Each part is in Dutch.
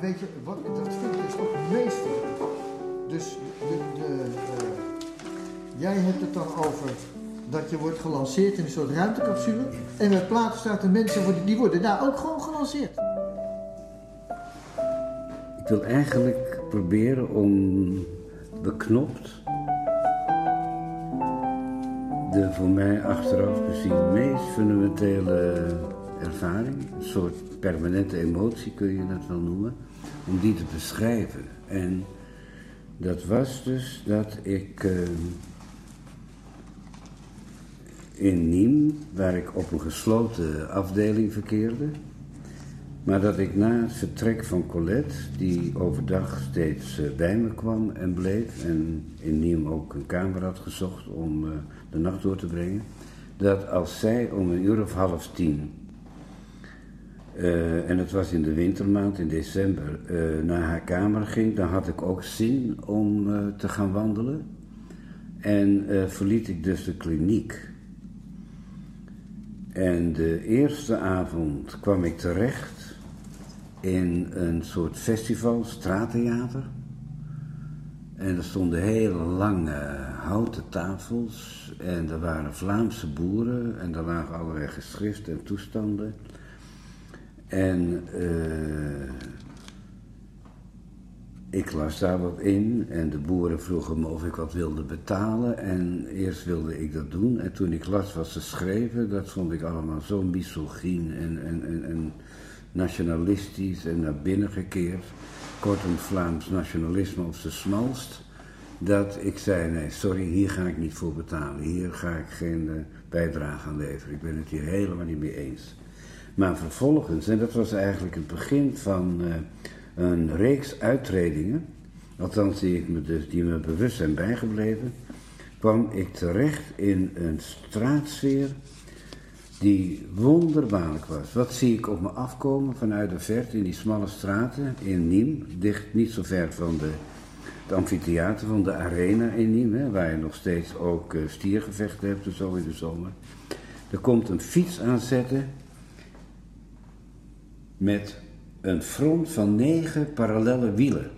weet je, wat, dat vind ik dus ook meester. Dus eh, jij hebt het dan over dat je wordt gelanceerd in een soort ruimtecapsule. En met platen staat de mensen, worden, die worden daar ook gewoon gelanceerd. Ik wil eigenlijk proberen om beknopt de voor mij achteraf gezien meest fundamentele ervaring, een soort permanente emotie kun je dat wel noemen, om die te beschrijven. En dat was dus dat ik uh, in Nîmes, waar ik op een gesloten afdeling verkeerde, maar dat ik na het vertrek van Colette, die overdag steeds uh, bij me kwam en bleef, en in Nîmes ook een kamer had gezocht om uh, de nacht door te brengen, dat als zij om een uur of half tien uh, en het was in de wintermaand, in december, uh, naar haar kamer ging, dan had ik ook zin om uh, te gaan wandelen. En verliet ik dus de kliniek. En de eerste avond kwam ik terecht in een soort festival, straattheater. En er stonden hele lange houten tafels en er waren Vlaamse boeren en er lagen allerlei geschriften en toestanden. En uh, ik las daar wat in en de boeren vroegen me of ik wat wilde betalen. En eerst wilde ik dat doen. En toen ik las wat ze schreven, dat vond ik allemaal zo misogyn en, en, en, en nationalistisch en naar binnen gekeerd. Kortom, Vlaams nationalisme op zijn smalst. Dat ik zei, nee, sorry, hier ga ik niet voor betalen. Hier ga ik geen uh, bijdrage aan leveren. Ik ben het hier helemaal niet mee eens. Maar vervolgens, en dat was eigenlijk het begin van uh, een reeks uittredingen, althans die, ik me dus, die me bewust zijn bijgebleven, kwam ik terecht in een straatsfeer die wonderbaarlijk was. Wat zie ik op me afkomen vanuit de verte in die smalle straten in Nîmes, dicht niet zo ver van de, het amfitheater van de arena in Nîmes, waar je nog steeds ook uh, stiergevechten hebt en zo in de zomer. Er komt een fiets aanzetten met een front van negen parallele wielen.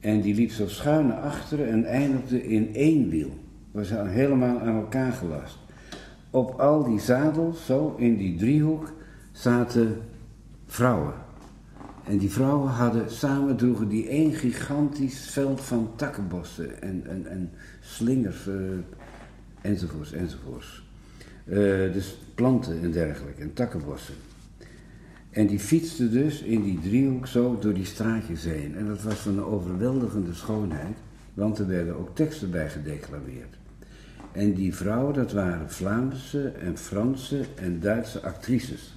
En die liep zo schuin naar achteren en eindigde in één wiel. Was helemaal aan elkaar gelast. Op al die zadels, zo in die driehoek, zaten vrouwen. En die vrouwen hadden, samen droegen die één gigantisch veld van takkenbossen en, en, en slingers uh, enzovoorts enzovoorts. Uh, dus planten en dergelijke en takkenbossen. En die fietste dus in die driehoek zo door die straatjes heen. En dat was van een overweldigende schoonheid, want er werden ook teksten bij gedeclameerd. En die vrouwen, dat waren Vlaamse en Franse en Duitse actrices.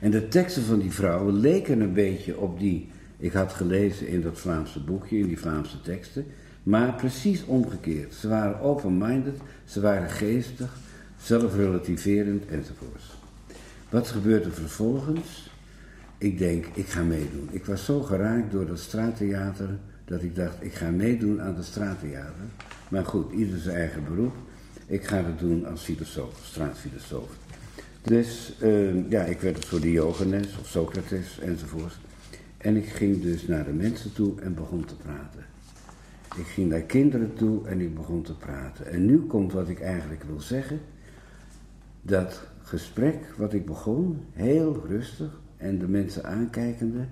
En de teksten van die vrouwen leken een beetje op die ik had gelezen in dat Vlaamse boekje, in die Vlaamse teksten, maar precies omgekeerd. Ze waren open-minded, ze waren geestig, zelfrelativerend enzovoorts. Wat gebeurt er vervolgens? Ik denk, ik ga meedoen. Ik was zo geraakt door dat straattheater dat ik dacht, ik ga meedoen aan het straattheater. Maar goed, ieder zijn eigen beroep. Ik ga het doen als filosoof, straatfilosoof. Dus uh, ja, ik werd een soort Diogenes of Socrates enzovoort. En ik ging dus naar de mensen toe en begon te praten. Ik ging naar kinderen toe en ik begon te praten. En nu komt wat ik eigenlijk wil zeggen. Dat gesprek wat ik begon, heel rustig en de mensen aankijkende,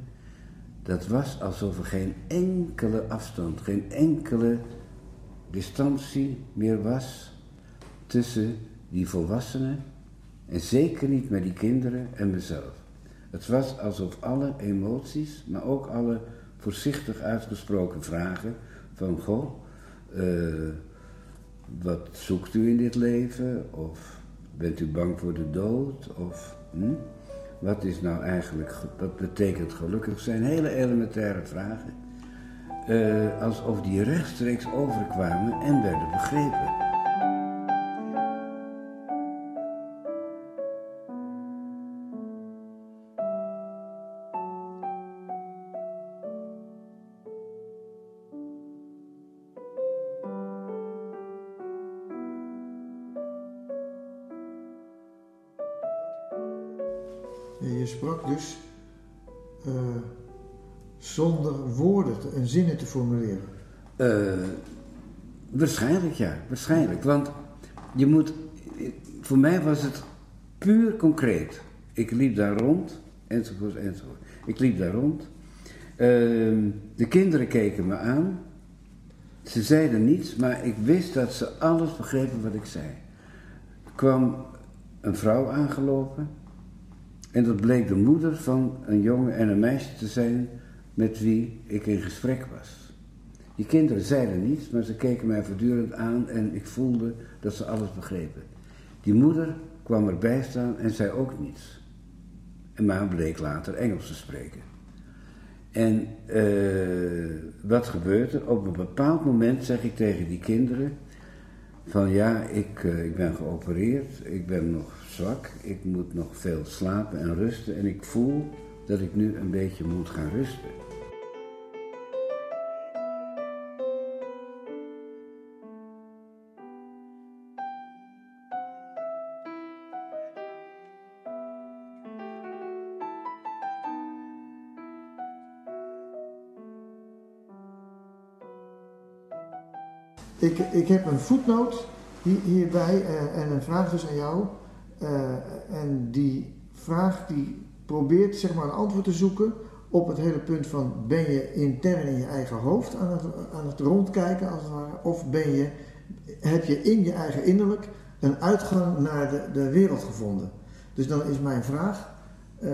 dat was alsof er geen enkele afstand, geen enkele distantie meer was tussen die volwassenen en zeker niet met die kinderen en mezelf. Het was alsof alle emoties, maar ook alle voorzichtig uitgesproken vragen van goh, uh, wat zoekt u in dit leven? Of Bent u bang voor de dood? Of hm? wat is nou eigenlijk, wat betekent gelukkig zijn? Hele elementaire vragen. Uh, alsof die rechtstreeks overkwamen en werden begrepen. Dus eh, zonder woorden te, en zinnen te formuleren? Uh, waarschijnlijk ja, waarschijnlijk. Want je moet, voor mij was het puur concreet. Ik liep daar rond, enzovoort, enzovoort. Ik liep daar rond. Uh, de kinderen keken me aan. Ze zeiden niets, maar ik wist dat ze alles begrepen wat ik zei. Er kwam een vrouw aangelopen. En dat bleek de moeder van een jongen en een meisje te zijn met wie ik in gesprek was. Die kinderen zeiden niets, maar ze keken mij voortdurend aan en ik voelde dat ze alles begrepen. Die moeder kwam erbij staan en zei ook niets. En maar bleek later Engels te spreken. En uh, wat gebeurt er? Op een bepaald moment zeg ik tegen die kinderen van ja, ik, uh, ik ben geopereerd, ik ben nog zwak, ik moet nog veel slapen en rusten en ik voel dat ik nu een beetje moet gaan rusten. Ik, ik heb een voetnoot hier, hierbij uh, en een vraag dus aan jou. Uh, en die vraag die probeert zeg maar een antwoord te zoeken op het hele punt van ben je intern in je eigen hoofd aan het, aan het rondkijken als het ware, of ben je, heb je in je eigen innerlijk een uitgang naar de, de wereld gevonden. Dus dan is mijn vraag, uh,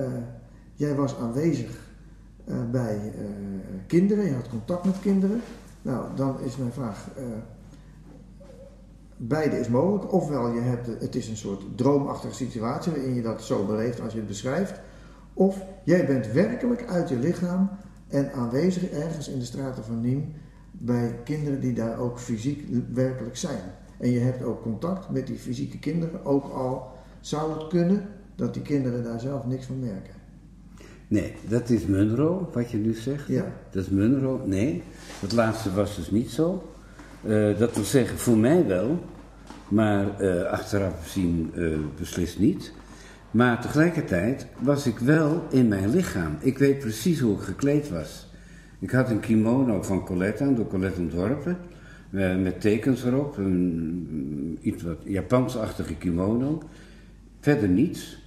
jij was aanwezig bij kinderen, je had contact met kinderen. Nou, dan is mijn vraag, beide is mogelijk. Ofwel je hebt, het is een soort droomachtige situatie waarin je dat zo beleeft als je het beschrijft. Of jij bent werkelijk uit je lichaam en aanwezig ergens in de straten van Niem bij kinderen die daar ook fysiek werkelijk zijn. En je hebt ook contact met die fysieke kinderen, ook al zou het kunnen dat die kinderen daar zelf niks van merken. Nee, dat is Munro, wat je nu zegt. Ja. Dat is Munro. Nee, dat laatste was dus niet zo. Uh, dat wil zeggen, voor mij wel, maar uh, achteraf gezien uh, beslist niet. Maar tegelijkertijd was ik wel in mijn lichaam. Ik weet precies hoe ik gekleed was. Ik had een kimono van Colette aan, door Colette ontworpen. met tekens erop, een, iets wat Japansachtige kimono. Verder niets.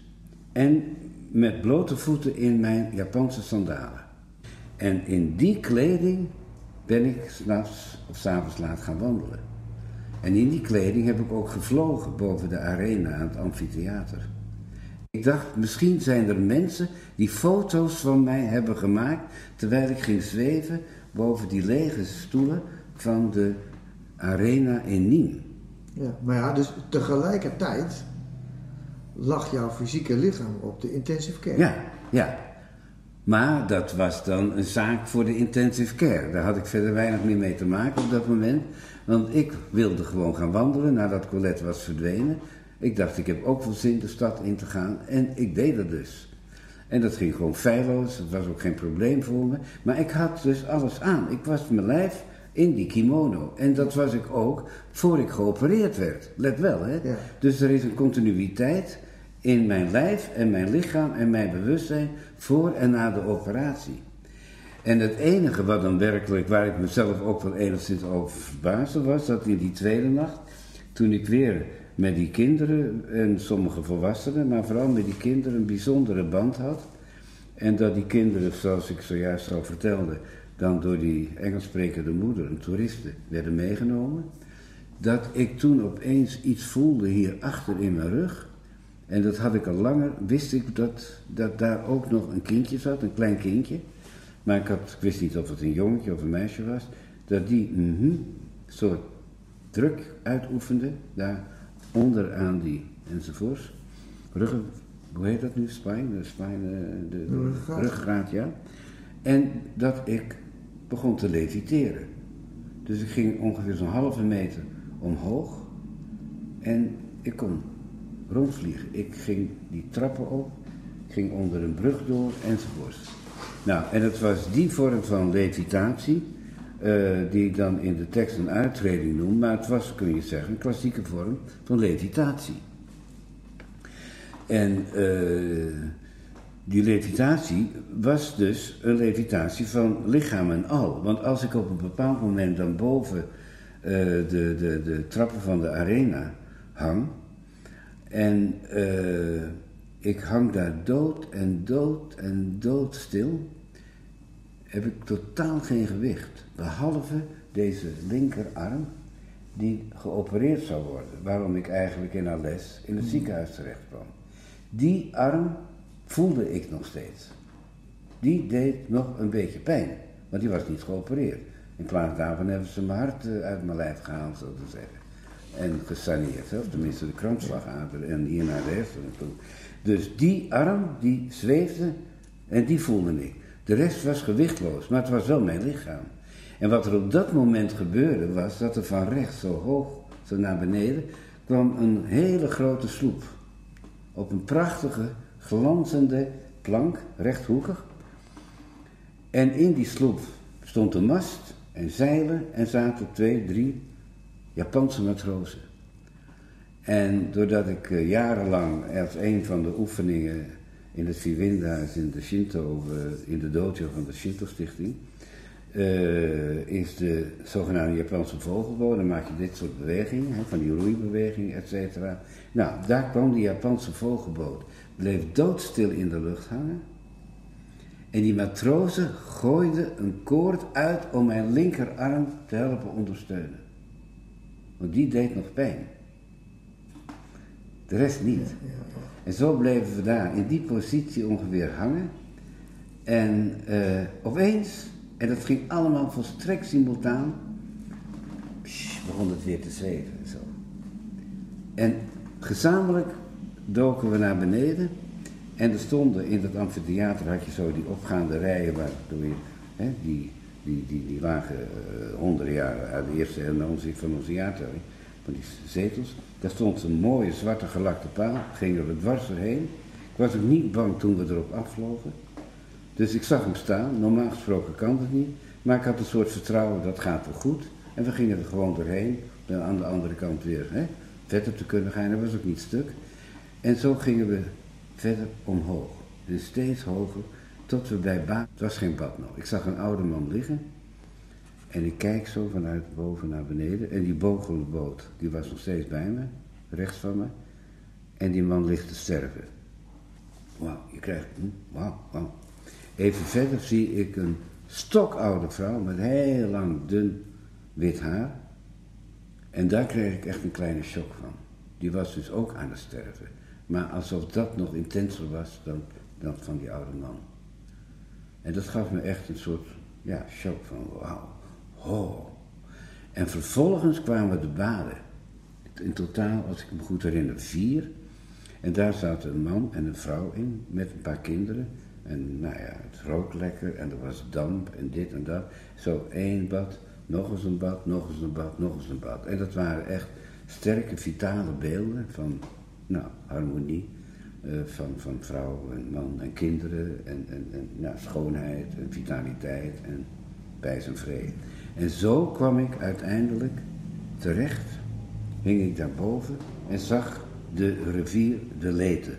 En met blote voeten in mijn Japanse sandalen. En in die kleding ben ik s'nachts of s'avonds laat gaan wandelen. En in die kleding heb ik ook gevlogen boven de arena aan het amfitheater. Ik dacht, misschien zijn er mensen die foto's van mij hebben gemaakt terwijl ik ging zweven boven die lege stoelen van de arena in Nîmes. Ja, maar ja, dus tegelijkertijd lag jouw fysieke lichaam op de intensive care. Ja, ja. Maar dat was dan een zaak voor de intensive care. Daar had ik verder weinig meer mee te maken op dat moment. Want ik wilde gewoon gaan wandelen nadat Colette was verdwenen. Ik dacht, ik heb ook wel zin de stad in te gaan. En ik deed dat dus. En dat ging gewoon feilloos. Dat was ook geen probleem voor me. Maar ik had dus alles aan. Ik was mijn lijf in die kimono. En dat was ik ook voor ik geopereerd werd. Let wel, hè. Ja. Dus er is een continuïteit in mijn lijf en mijn lichaam en mijn bewustzijn voor en na de operatie. En het enige wat dan werkelijk, waar ik mezelf ook wel enigszins over verbaasde, was dat in die tweede nacht, toen ik weer met die kinderen en sommige volwassenen, maar vooral met die kinderen een bijzondere band had. En dat die kinderen, zoals ik zojuist al vertelde, dan door die Engels moeder, een toeriste, werden meegenomen. Dat ik toen opeens iets voelde hier achter in mijn rug. En dat had ik al langer, wist ik dat, dat daar ook nog een kindje zat, een klein kindje. Maar ik, had, ik wist niet of het een jongetje of een meisje was. Dat die een soort druk uitoefende, daar onderaan die enzovoorts. Ruggen, hoe heet dat nu? Spijn, de, spijn, de, de, de Ruggengraat. ruggengraat, ja. En dat ik begon te leviteren. Dus ik ging ongeveer zo'n halve meter omhoog en ik kon rondvliegen. Ik ging die trappen op, ging onder een brug door enzovoorts. Nou, en het was die vorm van levitatie, uh, die ik dan in de tekst een uittreding noem, maar het was, kun je zeggen, een klassieke vorm van levitatie. En uh, die levitatie was dus een levitatie van lichaam en al. Want als ik op een bepaald moment dan boven eh, de, de, de trappen van de arena hang en eh, ik hang daar dood en dood en doodstil, heb ik totaal geen gewicht. Behalve deze linkerarm die geopereerd zou worden. Waarom ik eigenlijk in Alès in het ziekenhuis terecht kwam. Die arm voelde ik nog steeds. Die deed nog een beetje pijn, want die was niet geopereerd. In plaats daarvan hebben ze mijn hart eh, uit mijn lijf gehaald, zo te zeggen. En gesaneerd, of tenminste de krampslagader en hier naar de hersenen toe. Dus die arm, die zweefde en die voelde ik. De rest was gewichtloos, maar het was wel mijn lichaam. En wat er op dat moment gebeurde was dat er van rechts zo hoog, zo naar beneden, kwam een hele grote sloep. Op een prachtige, glanzende plank, rechthoekig. En in die sloep stond een mast en zeilen en zaten twee, drie Japanse matrozen. En doordat ik uh, jarenlang als een van de oefeningen in het Vierwindenhuis in de Shinto, uh, in de dojo van de Shinto Stichting, uh, is de zogenaamde Japanse vogelboot. Dan maak je dit soort bewegingen, van die roeibewegingen, et cetera. Nou, daar kwam die Japanse vogelboot. Bleef doodstil in de lucht hangen. En die matrozen gooiden een koord uit om mijn linkerarm te helpen ondersteunen. Want die deed nog pijn. De rest niet. En zo bleven we daar in die positie ongeveer hangen. En uh, opeens en dat ging allemaal volstrekt simultaan. Psh, begon het weer te zweven en zo. En gezamenlijk doken we naar beneden. En er stonden in dat amfitheater, had je zo die opgaande rijen, waardoor je, hè, die, die, die, die lagen uh, honderden jaren uit de eerste onze van onze jaartelling, van die zetels. Daar stond een mooie zwarte gelakte paal, gingen we dwars erheen. Ik was ook niet bang toen we erop afvlogen. Dus ik zag hem staan, normaal gesproken kan het niet, maar ik had een soort vertrouwen, dat gaat wel goed. En we gingen er gewoon doorheen, dan aan de andere kant weer hè, verder te kunnen gaan, dat was ook niet stuk. En zo gingen we verder omhoog, dus steeds hoger, tot we bij Ba... Het was geen bad nog. Ik zag een oude man liggen en ik kijk zo vanuit boven naar beneden en die bogelboot, die was nog steeds bij me, rechts van me. En die man ligt te sterven. Wauw, je krijgt, hm, wauw, wauw. Even verder zie ik een stokoude vrouw met heel lang dun wit haar. En daar kreeg ik echt een kleine shock van. Die was dus ook aan het sterven. Maar alsof dat nog intenser was dan, dan van die oude man. En dat gaf me echt een soort ja, shock van wauw, ho. En vervolgens kwamen de baden. In totaal, als ik me goed herinner, vier. En daar zaten een man en een vrouw in met een paar kinderen. En nou ja, het rook lekker en er was damp en dit en dat. Zo één bad, nog eens een bad, nog eens een bad, nog eens een bad. En dat waren echt sterke, vitale beelden van nou, harmonie. Uh, van, van vrouw en man en kinderen en, en, en schoonheid en vitaliteit en wijs en vrede. En zo kwam ik uiteindelijk terecht, hing ik daarboven en zag de rivier de Lete.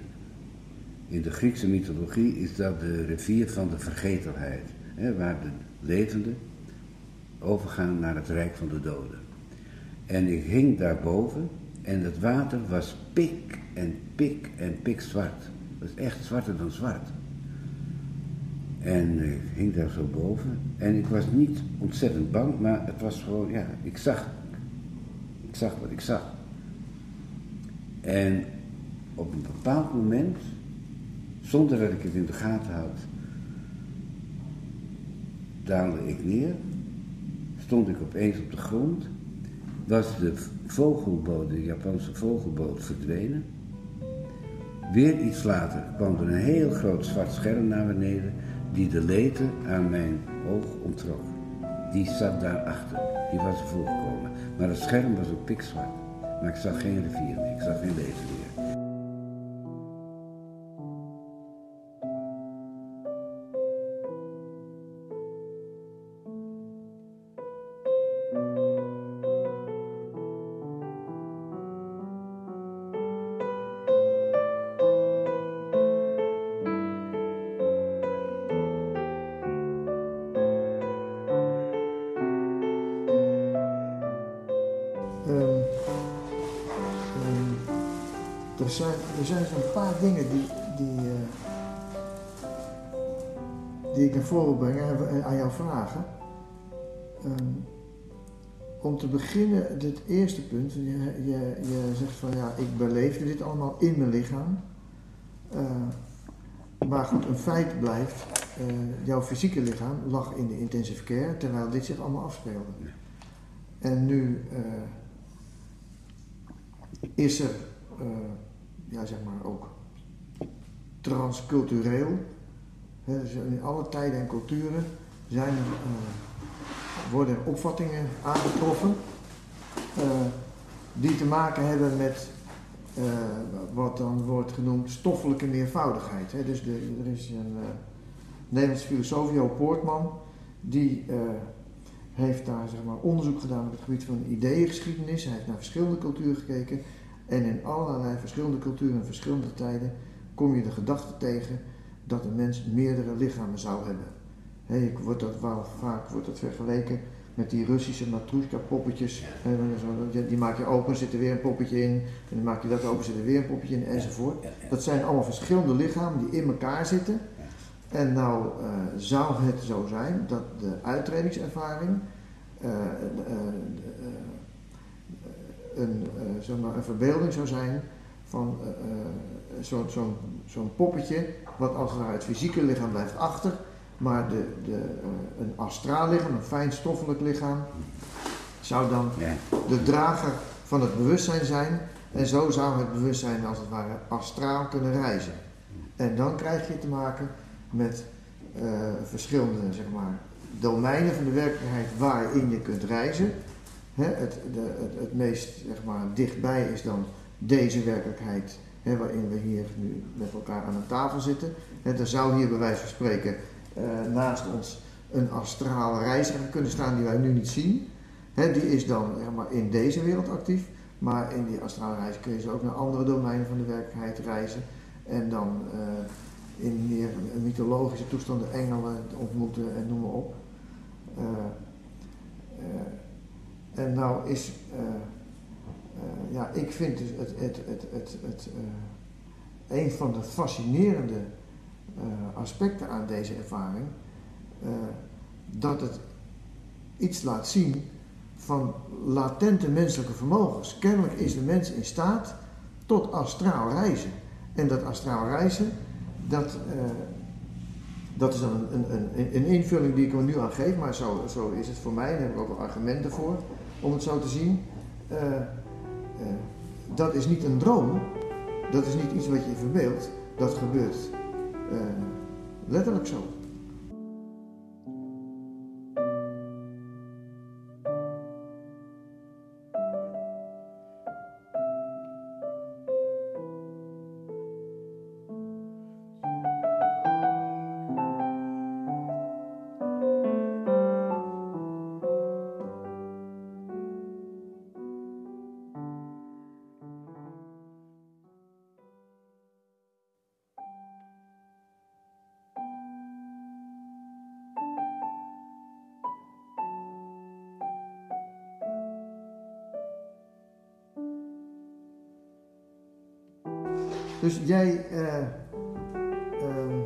In de Griekse mythologie is dat de rivier van de vergetelheid, hè, waar de levenden overgaan naar het rijk van de doden. En ik hing daarboven en het water was pik en pik en pik zwart. Het was echt zwarter dan zwart. En ik hing daar zo boven en ik was niet ontzettend bang, maar het was gewoon, ja, ik zag. Ik zag wat ik zag. En op een bepaald moment zonder dat ik het in de gaten had, daalde ik neer, stond ik opeens op de grond, was de vogelboot, de Japanse vogelboot, verdwenen. Weer iets later kwam er een heel groot zwart scherm naar beneden, die de leten aan mijn oog ontrok. Die zat daarachter, die was er voorgekomen. Maar het scherm was ook pikzwart. Maar ik zag geen rivier meer, ik zag geen lezen meer. Breng en aan jou vragen. Um, om te beginnen, het eerste punt, je, je, je zegt van ja, ik beleefde dit allemaal in mijn lichaam. Uh, maar goed, een feit blijft, uh, jouw fysieke lichaam lag in de intensive care terwijl dit zich allemaal afspeelde. En nu uh, is er, ja zeg maar ook transcultureel, dus in alle tijden en culturen zijn er worden opvattingen aangetroffen uh, die te maken hebben met uh, wat dan wordt genoemd stoffelijke meervoudigheid. Dus er is een uh, Nederlandse filosoof, Jo Poortman, die heeft daar zeg maar, onderzoek gedaan op het gebied van ideeëngeschiedenis. Hij heeft naar verschillende culturen gekeken en in allerlei verschillende culturen en verschillende tijden kom je de gedachte tegen dat een mens meerdere lichamen zou hebben. Ik word dat wel, vaak wordt dat vergeleken met die Russische matrushka poppetjes. Die maak je open, zit er weer een poppetje in. En dan maak je dat open, zit er weer een poppetje in enzovoort. Dat zijn allemaal verschillende lichamen die in elkaar zitten. En nou uh, zou het zo zijn dat de uitredingservaring uh, uh, een, zeg maar een verbeelding zou zijn van zo'n zo zo poppetje, wat als het, het fysieke lichaam blijft achter, maar de, de, uh, een astraal lichaam, een fijnstoffelijk lichaam, zou dan de drager van het bewustzijn zijn. En zo zou het bewustzijn als het ware astraal kunnen reizen. En dan krijg je te maken met uh, verschillende zeg maar, domeinen van de werkelijkheid waarin je kunt reizen. Hè, het, de, het, het, meest zeg maar, dichtbij is dan deze werkelijkheid hè, waarin we hier nu met elkaar aan een tafel zitten. Hè, er zou hier bij wijze van spreken uh, naast ons een astrale reiziger kunnen staan die wij nu niet zien. He, die is dan zeg in deze wereld actief, maar in die astrale reis kun je ze ook naar andere domeinen van de werkelijkheid reizen. En dan uh, in meer mythologische toestanden engelen ontmoeten en noem maar op. Uh, en nou is, ja, ik vind dus het, het, het, het, het een van de fascinerende uh, aspecten aan deze ervaring. Uh, dat het iets laat zien van latente menselijke vermogens. Kennelijk is de mens in staat tot astraal reizen. En dat astraal reizen, dat, uh, dat is dan een, een, een, invulling die ik er nu aan geef, maar zo, zo is het voor mij, daar heb ik ook wel argumenten voor om het zo te zien. Dat is niet een droom, dat is niet iets wat je verbeeldt, dat gebeurt uh, letterlijk zo. Dus jij. Uh, uh,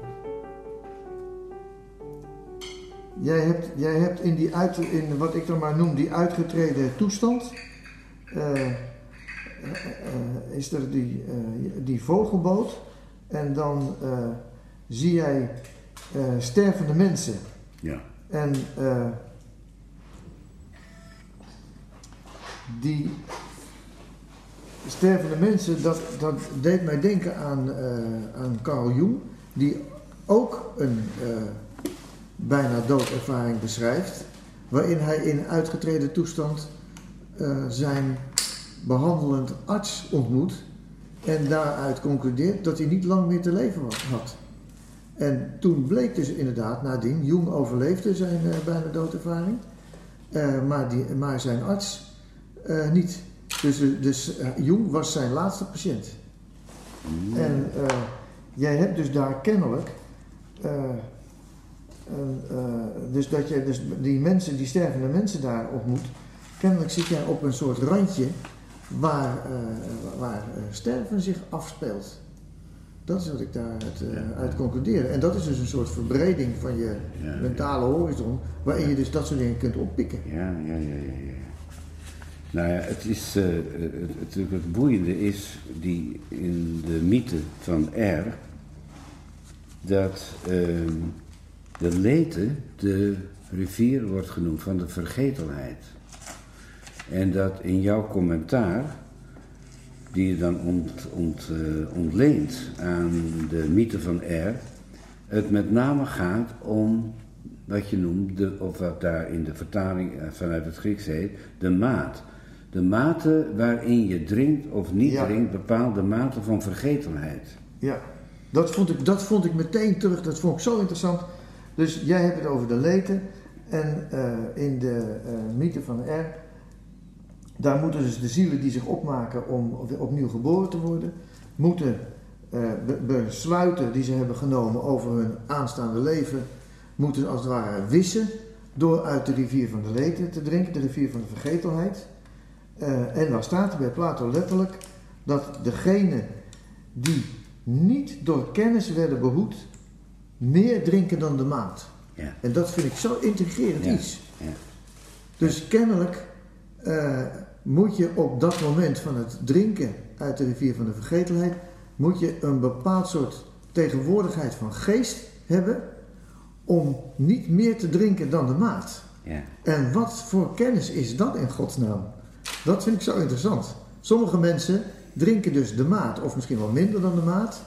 jij, hebt, jij hebt in, die uit, in wat ik dan maar noem, die uitgetreden toestand. Uh, is er die, die vogelboot. En dan zie jij stervende mensen. Ja. En die stervende mensen, dat, dat deed mij denken aan, uh, aan Carl Jung, die ook een uh, bijna doodervaring beschrijft, waarin hij in uitgetreden toestand uh, zijn behandelend arts ontmoet en daaruit concludeert dat hij niet lang meer te leven had. En toen bleek dus inderdaad nadien, Jung overleefde zijn bijna doodervaring, maar, die, maar zijn arts niet. Dus, dus uh, Jung was zijn laatste patiënt. Mm. En uh, jij hebt dus daar kennelijk. Uh, dus dat je dus die mensen, die stervende mensen daar ontmoet. Kennelijk zit jij op een soort randje waar, waar sterven zich afspeelt. Dat is wat ik daaruit ja. uit concludeer. En dat is dus een soort verbreding van je ja, mentale horizon, waarin je dus dat soort dingen kunt oppikken. Ja, ja, ja, ja. Nou ja, het is uh, het, boeiende is die in de mythe van R dat uh, de Lete de rivier wordt genoemd van de vergetelheid. En dat in jouw commentaar, die je dan uh, ontleent aan de mythe van R, het met name gaat om wat je noemt, de, of wat daar in de vertaling vanuit het Grieks heet, de maat. De mate waarin je drinkt of niet drinkt bepaalt de mate van vergetelheid. Ja, dat vond, ik, dat vond ik meteen terug, dat vond ik zo interessant. Dus jij hebt het over de leten en uh, in de uh, mythe van R, daar moeten dus de zielen die zich opmaken om opnieuw geboren te worden, moeten uh, besluiten die ze hebben genomen over hun aanstaande leven, moeten als het ware wissen door uit de rivier van de leten te drinken, de rivier van de vergetelheid. Uh, en dan staat er bij Plato letterlijk dat degene die niet door kennis werden behoed, meer drinken dan de maat. Ja. En dat vind ik zo intrigerend ja. iets. Ja. Dus kennelijk uh, moet je op dat moment van het drinken uit de rivier van de vergetelheid, moet je een bepaald soort tegenwoordigheid van geest hebben om niet meer te drinken dan de maat. En wat voor kennis is dat in godsnaam? Dat vind ik zo interessant. Sommige mensen drinken dus de maat, of misschien wel minder dan de maat.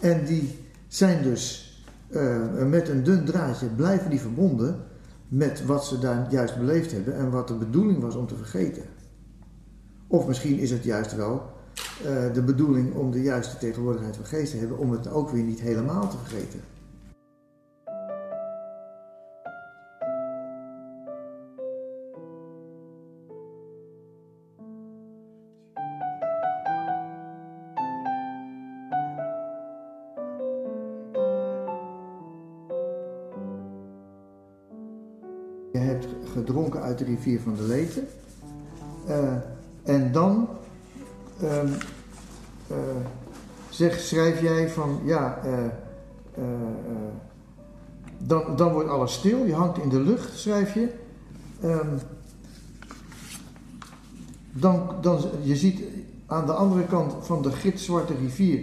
En die zijn dus uh, met een dun draadje, blijven die verbonden met wat ze daar juist beleefd hebben en wat de bedoeling was om te vergeten. Of misschien is het juist wel uh, de bedoeling om de juiste tegenwoordigheid van geest te hebben, om het ook weer niet helemaal te vergeten. Gedronken uit de rivier van de Leten. Uh, en dan um, uh, zeg, schrijf jij van ja, uh, dan, dan wordt alles stil, je hangt in de lucht, schrijf je. Um, dan, dan, je ziet aan de andere kant van de gitzwarte rivier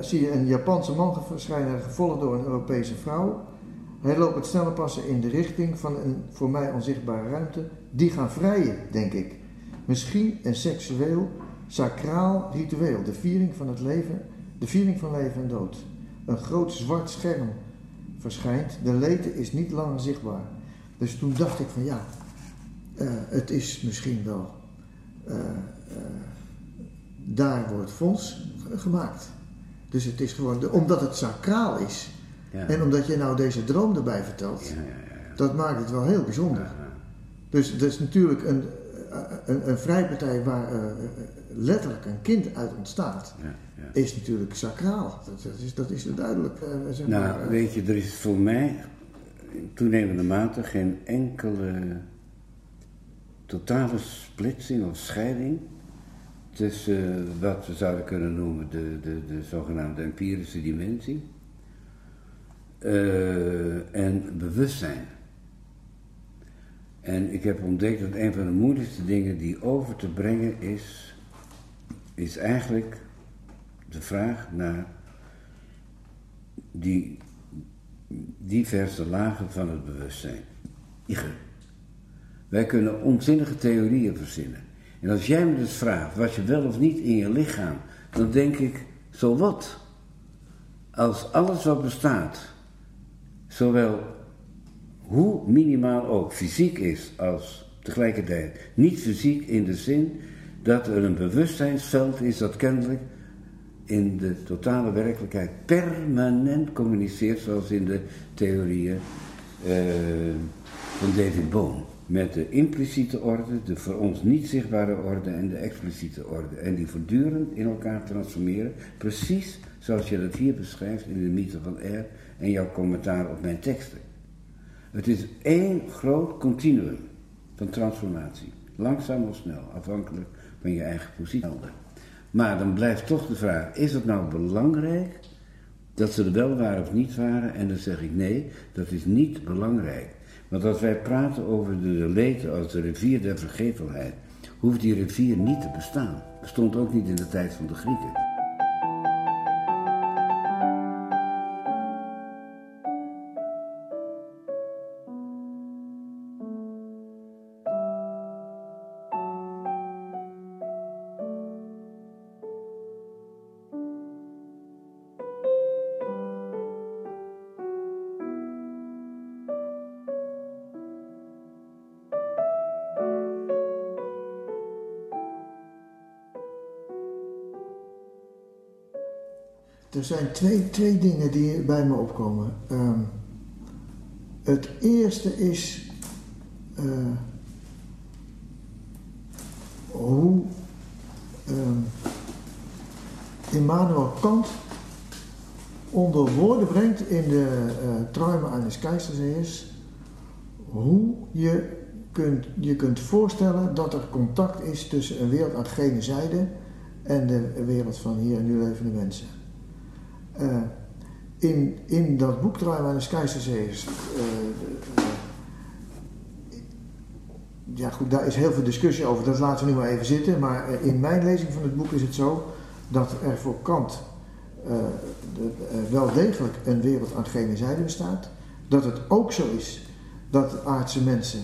zie je een Japanse man verschijnen, gevolgd door een Europese vrouw. Hij loopt met snelle passen in de richting van een voor mij onzichtbare ruimte. Die gaan vrijen, denk ik. Misschien een seksueel, sacraal ritueel. De viering van het leven, de viering van leven en dood. Een groot zwart scherm verschijnt. De lete is niet langer zichtbaar. Dus toen dacht ik van ja, uh, het is misschien wel. Uh, uh, daar wordt fonds gemaakt. Dus het is gewoon, de, omdat het sacraal is, ja. En omdat je nou deze droom erbij vertelt, ja, ja, dat maakt het wel heel bijzonder. Dus dat is natuurlijk een, een, een vrijpartij waar uh, letterlijk een kind uit ontstaat, is natuurlijk sacraal. Dat, dat, is, dat is duidelijk. Uh, zeg nou, maar, uh, weet je, er is voor mij in toenemende mate geen enkele totale splitsing of scheiding tussen wat we zouden kunnen noemen de, de, de zogenaamde empirische dimensie uh, en bewustzijn. En ik heb ontdekt dat een van de moeilijkste dingen die over te brengen is, is eigenlijk de vraag naar die diverse lagen van het bewustzijn. Wij kunnen onzinnige theorieën verzinnen. En als jij me dus vraagt wat je wel of niet in je lichaam, dan denk ik, zo wat? Als alles wat bestaat zowel hoe minimaal ook fysiek is als tegelijkertijd niet fysiek in de zin dat er een bewustzijnsveld is dat kennelijk in de totale werkelijkheid permanent communiceert, zoals in de theorieën uh, van David Bohm. Met de impliciete orde, de voor ons niet zichtbare orde en de expliciete orde. En die voortdurend in elkaar transformeren, precies zoals je dat hier beschrijft in de mythe van R en jouw commentaar op mijn teksten. Het is één groot continuum van transformatie. Langzaam of snel, afhankelijk van je eigen positie. Maar dan blijft toch de vraag, is het nou belangrijk dat ze er wel waren of niet waren? En dan zeg ik nee, dat is niet belangrijk. Want als wij praten over de leten als de rivier der vergetelheid, hoeft die rivier niet te bestaan. Bestond ook niet in de tijd van de Grieken. Er zijn twee, twee dingen die bij me opkomen. Ehm, het eerste is uh, hoe um, Immanuel Kant onder woorden brengt in de uh, Träume eines Keizers hoe je kunt, je kunt voorstellen dat er contact is tussen een wereld aan gene zijde en de wereld van hier en nu levende mensen. Uh, in, in dat boek de Keizerzee is. Uh, ja, goed, daar is heel veel discussie over, dat laten we nu maar even zitten. Maar in mijn lezing van het boek is het zo dat er voor Kant de, wel degelijk een wereld aan gene zijde bestaat. Dat het ook zo is dat aardse mensen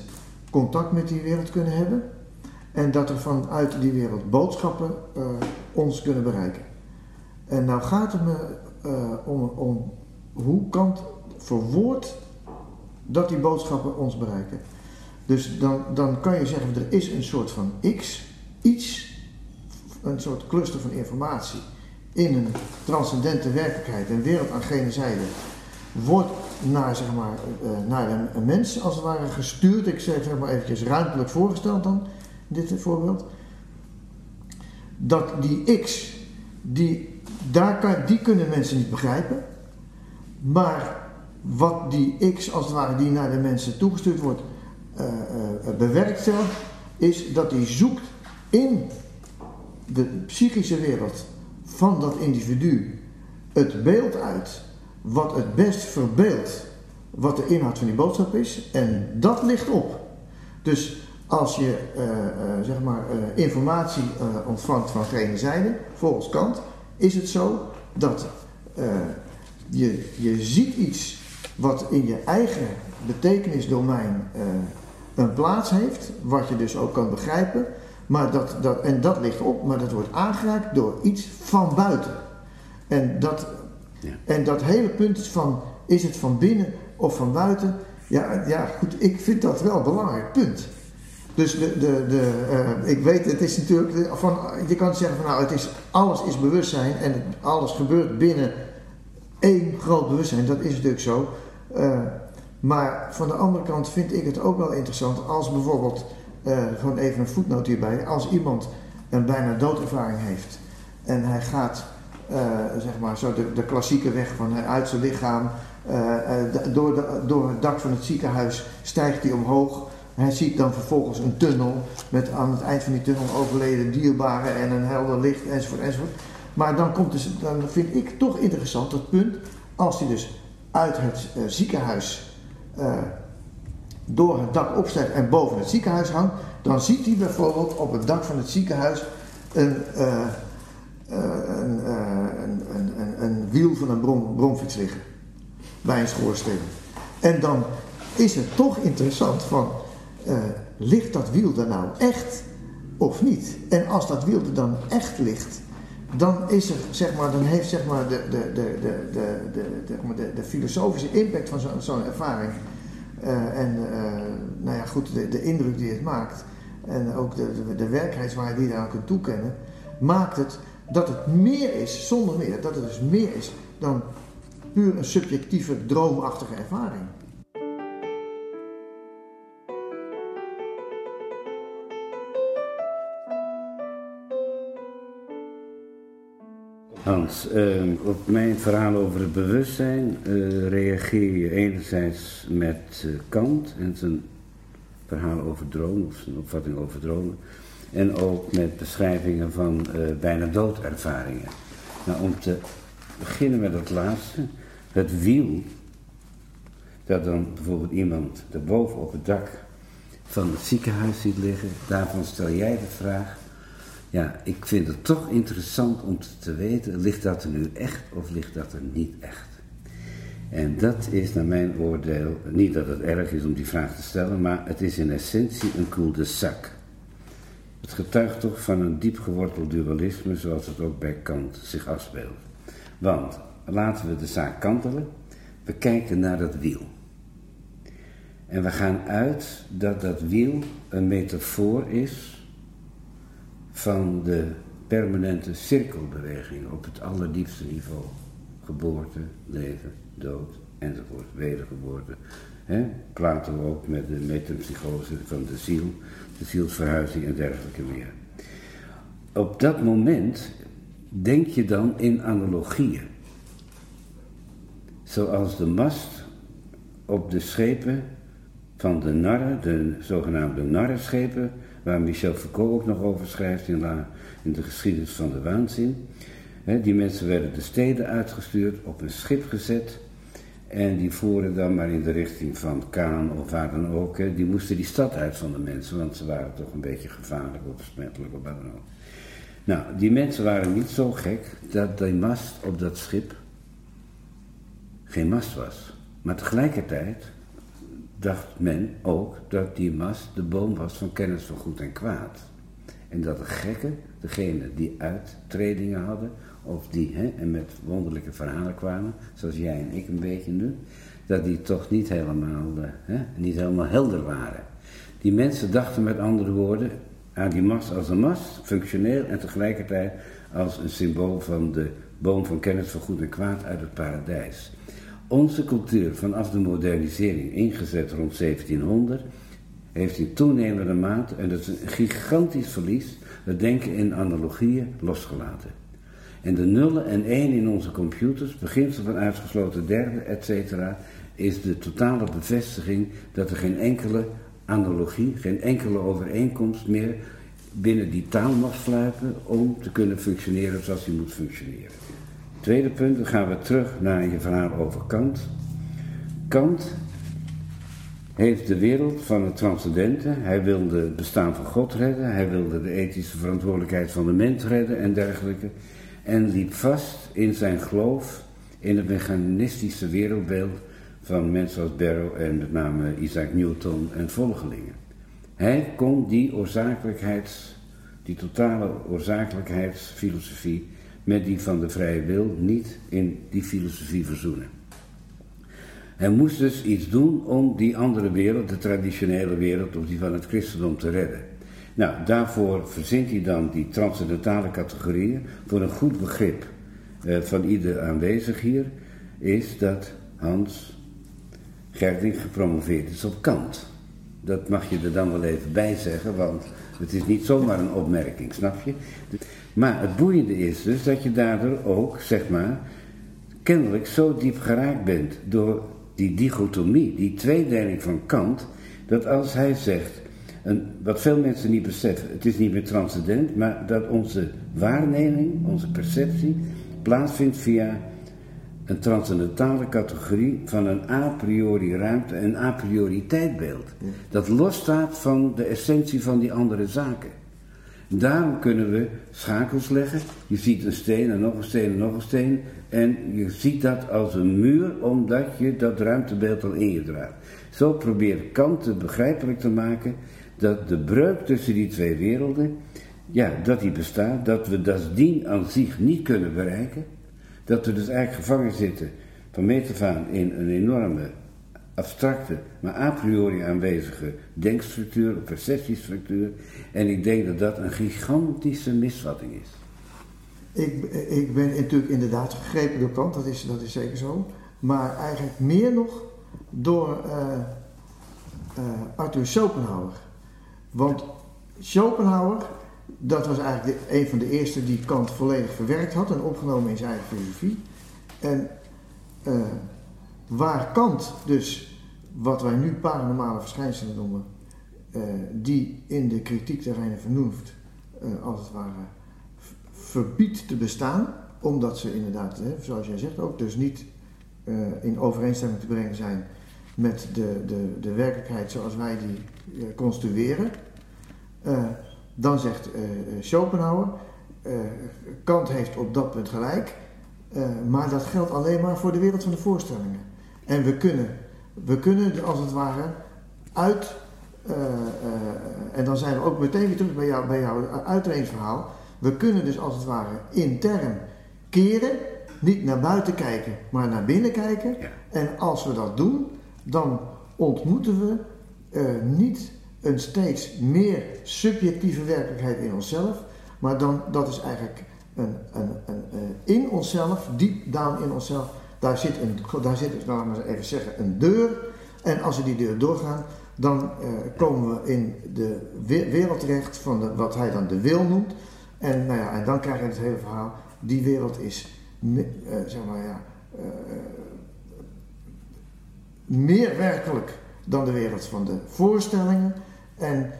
contact met die wereld kunnen hebben. En dat er vanuit die wereld boodschappen ons kunnen bereiken. En nou gaat het me uh, om, om hoe Kant verwoord dat die boodschappen ons bereiken. Dus dan, dan kan je zeggen, er is een soort van X, iets, een soort cluster van informatie in een transcendente werkelijkheid, een wereld aan gene zijde, wordt naar, zeg maar, uh, naar een, een, mens als het ware gestuurd. Ik zeg, zeg maar eventjes ruimtelijk voorgesteld dan, dit voorbeeld. Dat die X, die daar kan, die kunnen mensen niet begrijpen. Maar wat die X als het ware die naar de mensen toegestuurd wordt uh, uh, bewerkt zelf, is dat hij zoekt in de psychische wereld van dat individu het beeld uit wat het best verbeeldt wat de inhoud van die boodschap is en dat ligt op. Dus als je zeg maar, informatie ontvangt van gene zijde, volgens Kant, is het zo dat uh, je, je ziet iets wat in je eigen betekenisdomein uh, een plaats heeft, wat je dus ook kan begrijpen, maar dat, dat, en dat ligt op, maar dat wordt aangeraakt door iets van buiten. En dat, ja. en dat hele punt is van, is het van binnen of van buiten? Ja, ja, goed, ik vind dat wel een belangrijk punt. Dus de, de, de, uh, ik weet, het is natuurlijk, van, je kan zeggen van nou, het is, alles is bewustzijn en alles gebeurt binnen één groot bewustzijn, dat is natuurlijk zo. Uh, maar van de andere kant vind ik het ook wel interessant als bijvoorbeeld, gewoon even een voetnoot hierbij, als iemand een bijna doodervaring heeft en hij gaat, zeg maar, zo de, de klassieke weg van uit zijn lichaam, door, door het dak van het ziekenhuis stijgt hij omhoog hij ziet dan vervolgens een tunnel met aan het eind van die tunnel overleden dierbaren en een helder licht enzovoort enzovoort. Maar dan, komt dus, dan vind ik toch interessant dat punt, als hij dus uit het uh, ziekenhuis uh, door het dak opstijgt en boven het ziekenhuis hangt, dan ziet hij bijvoorbeeld op het dak van het ziekenhuis een, uh, een, een, een, wiel van een bromfiets liggen bij een schoorsteen. En dan is het toch interessant van uh, ligt dat wiel er nou echt of niet? En als dat wiel er dan echt ligt, dan, is er, zeg maar, dan heeft zeg maar, de, de, de, de, de, de, de, de filosofische impact van zo'n zo ervaring uh, en uh, nou ja, goed, de, de indruk die het maakt en ook de, de, de werkelijkheidswaarde die je eraan kunt toekennen, maakt het dat het meer is, zonder meer, dat het dus meer is dan puur een subjectieve, droomachtige ervaring. Hans, uh, op mijn verhaal over het bewustzijn uh, reageer je enerzijds met uh, Kant en zijn verhaal over dromen, of zijn opvatting over dromen. En ook met beschrijvingen van bijna doodervaringen. Nou, om te beginnen met het laatste, het wiel, dat dan bijvoorbeeld iemand erboven op het dak van het ziekenhuis ziet liggen, daarvan stel jij de vraag, ja, ik vind het toch interessant om te weten, ligt dat er nu echt of ligt dat er niet echt? En dat is naar mijn oordeel, niet dat het erg is om die vraag te stellen, maar het is in essentie een zak. Het getuigt toch van een diep geworteld dualisme zoals het ook bij Kant zich afspeelt. Want, laten we de zaak kantelen, we kijken naar dat wiel. En we gaan uit dat dat wiel een metafoor is van de permanente cirkelbeweging op het allerdiepste niveau. Geboorte, leven, dood enzovoort, wedergeboorte. He? Plato ook met de metempsychose van de ziel, de zielsverhuizing en dergelijke meer. Op dat moment denk je dan in analogieën. Zoals de mast op de schepen van de narren, de zogenaamde narrenschepen, waar Michel Foucault ook nog over schrijft in, in de geschiedenis van de waanzin. die mensen werden de steden uitgestuurd, op een schip gezet en die voeren dan maar in de richting van Kaan of waar dan ook. Die moesten die stad uit van de mensen, want ze waren toch een beetje gevaarlijk of besmettelijk of wat dan ook. Nou, die mensen waren niet zo gek dat die mast op dat schip geen mast was. Maar tegelijkertijd dacht men ook dat die mast de boom was van kennis van goed en kwaad. En dat de gekken, degene die uittredingen hadden, of die hè, en met wonderlijke verhalen kwamen, zoals jij en ik een beetje nu, dat die toch niet helemaal, eh, hè, niet helemaal helder waren. Die mensen dachten met andere woorden aan die mast als een mast, functioneel en tegelijkertijd als een symbool van de boom van kennis van goed en kwaad uit het paradijs. Onze cultuur vanaf de modernisering, ingezet rond 1700, heeft in toenemende mate, en dat is een gigantisch verlies, het denken in analogieën losgelaten. En de nullen en één in onze computers, beginsel van uitgesloten derde, etc., is de totale bevestiging dat er geen enkele analogie, geen enkele overeenkomst meer binnen die taal mag sluipen om te kunnen functioneren zoals die moet functioneren. Tweede punt, dan gaan we terug naar je verhaal over Kant. Kant heeft de wereld van het transcendente, hij wilde het bestaan van God redden, hij wilde de ethische verantwoordelijkheid van de mens redden en dergelijke en liep vast in zijn geloof in het mechanistische wereldbeeld van mensen zoals Barrow en met name Isaac Newton en volgelingen. Hij kon die oorzakelijkheids, die totale oorzakelijkheidsfilosofie met die van de vrije wil niet in die filosofie verzoenen. Hij moest dus iets doen om die andere wereld, de traditionele wereld, of die van het christendom te redden. Nou, daarvoor verzint hij dan die transcendentale categorieën. Voor een goed begrip eh, van ieder aanwezig hier is dat Hans Gerding gepromoveerd is op Kant. Dat mag je er dan wel even bij zeggen, want het is niet zomaar een opmerking, snap je? Maar het boeiende is dus dat je daardoor ook, zeg maar, kennelijk zo diep geraakt bent door die dichotomie, die tweedeling van Kant, dat als hij zegt, en wat veel mensen niet beseffen, het is niet meer transcendent, maar dat onze waarneming, onze perceptie, plaatsvindt via een transcendentale categorie van een a priori ruimte en a priori tijdbeeld. Dat losstaat van de essentie van die andere zaken. Daarom kunnen we schakels leggen. Je ziet een steen en nog een steen en nog een steen. En je ziet dat als een muur, omdat je dat ruimtebeeld al in je draagt. Zo probeert Kant het begrijpelijk te maken dat de breuk tussen die twee werelden, ja, dat die bestaat, dat we dat dien aan zich niet kunnen bereiken, dat we dus eigenlijk gevangen zitten van meet af in een enorme abstracte, maar a priori aanwezige denkstructuur, of perceptiestructuur, en ik denk dat dat een gigantische misvatting is. Ik, ik ben natuurlijk inderdaad gegrepen door Kant, dat is, dat is zeker zo, maar eigenlijk meer nog door uh, uh, Arthur Schopenhauer. Want Schopenhauer, dat was eigenlijk een van de eerste die Kant volledig verwerkt had en opgenomen in zijn eigen filosofie. En uh, waar Kant dus, wat wij nu paranormale verschijnselen noemen, uh, die in de kritiek der reine vernoemd eh, als het ware verbiedt te bestaan, omdat ze inderdaad, hè, zoals jij zegt ook, dus niet eh, in overeenstemming te brengen zijn met de, de, de werkelijkheid zoals wij die eh, construeren. Eh, dan zegt eh, eh, Schopenhauer, eh, Kant heeft op dat punt gelijk, eh, maar dat geldt alleen maar voor de wereld van de voorstellingen. En we kunnen, we kunnen als het ware uit, eh, eh, en dan zijn we ook meteen weer terug bij, jou, bij jouw uitredingsverhaal, we kunnen dus als het ware intern keren, niet naar buiten kijken, maar naar binnen kijken. Ja. En als we dat doen, dan ontmoeten we eh, niet een steeds meer subjectieve werkelijkheid in onszelf, maar dan, dat is eigenlijk een, een, een, in onszelf, diep down in onszelf, daar zit, een, daar zit dus, laten we even zeggen, een deur. En als we die deur doorgaan, dan eh, komen we in de we- wereld terecht van de, wat hij dan de wil noemt. En, nou ja, en dan krijg je het hele verhaal, die wereld is, eh, zeg maar ja, eh, meer werkelijk dan de wereld van de voorstellingen. En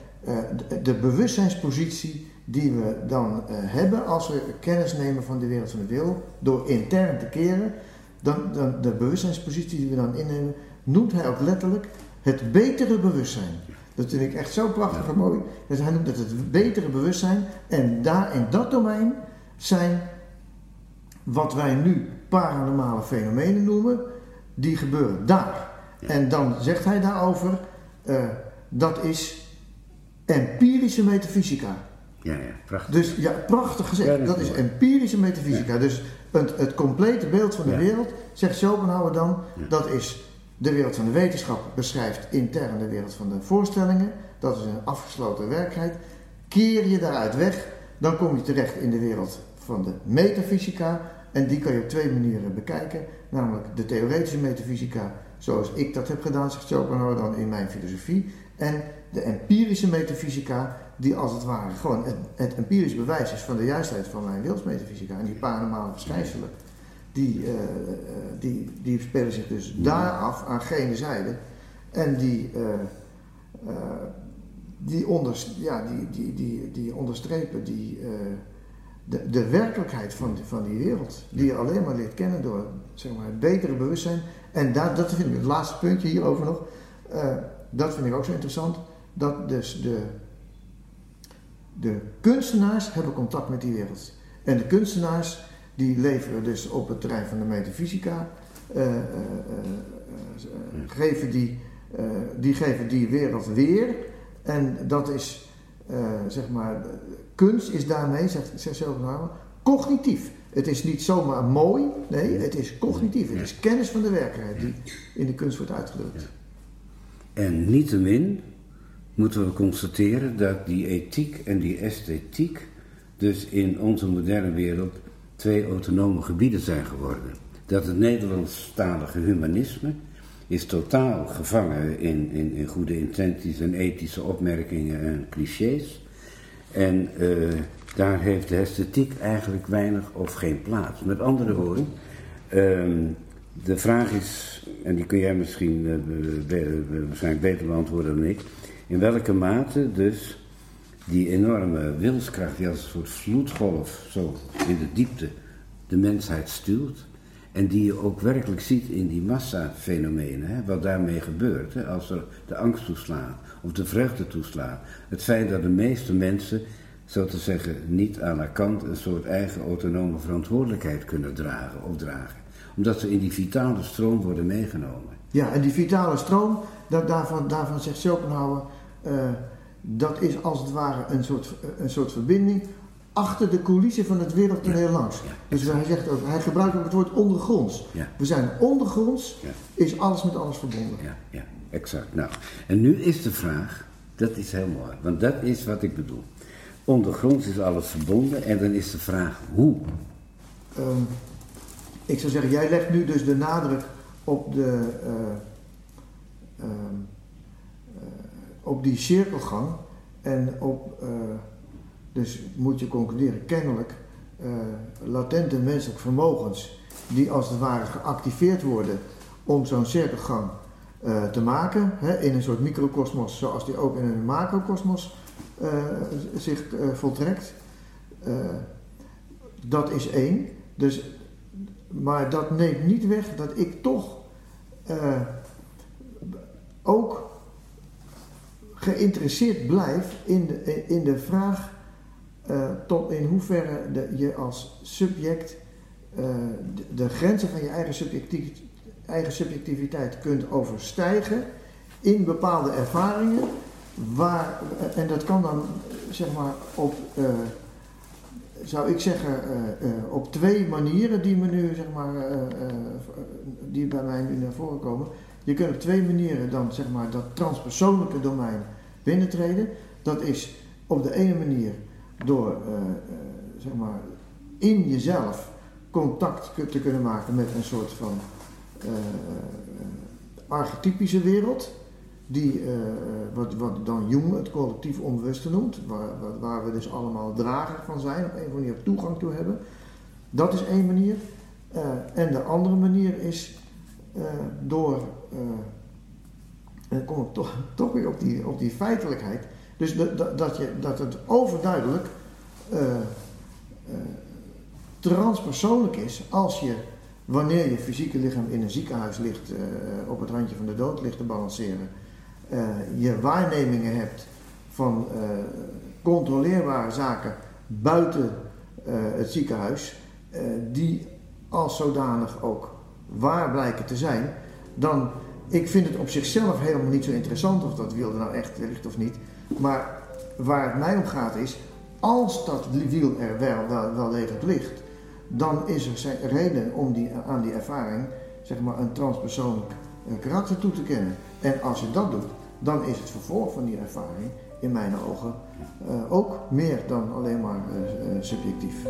de, de bewustzijnspositie die we dan hebben als we kennis nemen van de wereld van de wil, door intern te keren, dan, dan de bewustzijnspositie die we dan innemen, noemt hij ook letterlijk het betere bewustzijn. Dat vind ik echt zo prachtig en mooi. Dus hij noemt het het betere bewustzijn. En daar in dat domein zijn wat wij nu paranormale fenomenen noemen, die gebeuren daar. En dan zegt hij daarover, eh, dat is empirische metafysica. Ja, ja, prachtig. Dus ja, prachtig gezegd, dat is empirische metafysica. Dus het, het complete beeld van de Ja. wereld, zegt Schopenhauer dan, Ja. dat is de wereld van de wetenschap beschrijft intern de wereld van de voorstellingen. Dat is een afgesloten werkelijkheid. Keer je daaruit weg, dan kom je terecht in de wereld van de metafysica. En die kan je op twee manieren bekijken. Namelijk de theoretische metafysica, zoals ik dat heb gedaan, zegt Schopenhauer dan in mijn filosofie. En de empirische metafysica, die als het ware gewoon het, het empirisch bewijs is van de juistheid van mijn wilsmetafysica. En die paranormale verschijnselen, die, eh, eh, die, die spelen zich dus daar af aan gene zijde. En die, eh, die, onder, ja, die, die, die, die onderstrepen die, de, de werkelijkheid van, die- van die wereld. Die je alleen maar leert kennen door zeg maar, het betere bewustzijn. En dat, dat vind ik het laatste puntje hierover nog. dat vind ik ook zo interessant. Dat dus de, de kunstenaars hebben contact met die wereld. En de kunstenaars die leveren dus op het terrein van de metafysica. eh, eh, eh, geven die, die geven die wereld weer. En dat is, zeg maar, kunst is daarmee, zegt, zegt Schopenhauer, cognitief. Het is niet zomaar mooi, nee, het is cognitief. Het is kennis van de werkelijkheid die in de kunst wordt uitgedrukt. En niettemin moeten we constateren dat die ethiek en die esthetiek dus in onze moderne wereld twee autonome gebieden zijn geworden. Dat het Nederlandstalige humanisme is totaal gevangen in, in, in goede intenties en ethische opmerkingen en clichés. En eh, daar heeft de esthetiek eigenlijk weinig of geen plaats. Met andere woorden, ehm, de vraag is, en die kun jij misschien eh, waarschijnlijk beter beantwoorden dan ik, in welke mate dus die enorme wilskracht die als een soort vloedgolf zo in de diepte de mensheid stuurt, en die je ook werkelijk ziet in die massafenomenen, wat daarmee gebeurt. Hè, als er de angst toeslaat of de vreugde toeslaat. Het feit dat de meeste mensen, zo te zeggen, niet aan de kant een soort eigen autonome verantwoordelijkheid kunnen dragen of dragen. Omdat ze in die vitale stroom worden meegenomen. Ja, en die vitale stroom, dat, daarvan, daarvan zegt Schopenhauer, eh, dat is als het ware een soort, een soort verbinding achter de coulissen van het wereldtoneel langs. Ja, dus hij, zegt ook, hij gebruikt ook het woord ondergronds. Ja. We zijn ondergronds, Ja. is alles met alles verbonden. Ja, ja, exact. Nou, en nu is de vraag, dat is heel mooi, want dat is wat ik bedoel. Ondergronds is alles verbonden en dan is de vraag hoe. Ehm, ik zou zeggen, jij legt nu dus de nadruk op, de, eh, ehm, eh, op die cirkelgang en op, eh, dus moet je concluderen, kennelijk eh, latente menselijke vermogens die als het ware geactiveerd worden om zo'n cirkelgang eh, te maken, hè, in een soort microcosmos zoals die ook in een macrocosmos zich voltrekt. Dat is één. Dus, maar dat neemt niet weg dat ik toch ook geïnteresseerd blijf in de, in de vraag eh, tot in hoeverre de, je als subject eh, de, grenzen van je eigen, eigen subjectiviteit kunt overstijgen in bepaalde ervaringen. Waar, en dat kan dan zeg maar op, eh, zou ik zeggen, eh, eh, op twee manieren die me nu zeg maar, eh, eh, die bij mij nu naar voren komen. Je kunt op twee manieren dan zeg maar dat transpersoonlijke domein binnentreden. Dat is op de ene manier door eh, eh, zeg maar in jezelf contact te kunnen maken met een soort van eh, archetypische wereld. Die, wat, wat dan Jung het collectief onbewuste noemt, waar, waar, we dus allemaal drager van zijn, op een of andere manier toegang toe hebben. Dat is één manier. En de andere manier is eh, door, eh, dan kom ik toch, toch weer op die, op die feitelijkheid, dus dat, je, dat het overduidelijk eh, eh, transpersoonlijk is als je, wanneer je fysieke lichaam in een ziekenhuis ligt, eh, op het randje van de dood ligt te balanceren, eh, je waarnemingen hebt van eh, controleerbare zaken buiten eh, het ziekenhuis, eh, die als zodanig ook waar blijken te zijn, dan, ik vind het op zichzelf helemaal niet zo interessant of dat wiel er nou echt ligt of niet, maar waar het mij om gaat is, als dat wiel er wel, wel, wel degelijk ligt, dan is er reden om die, aan die ervaring zeg maar, een transpersoonlijk eh, karakter toe te kennen. En als je dat doet, dan is het vervolg van die ervaring in mijn ogen eh, ook meer dan alleen maar eh, subjectief.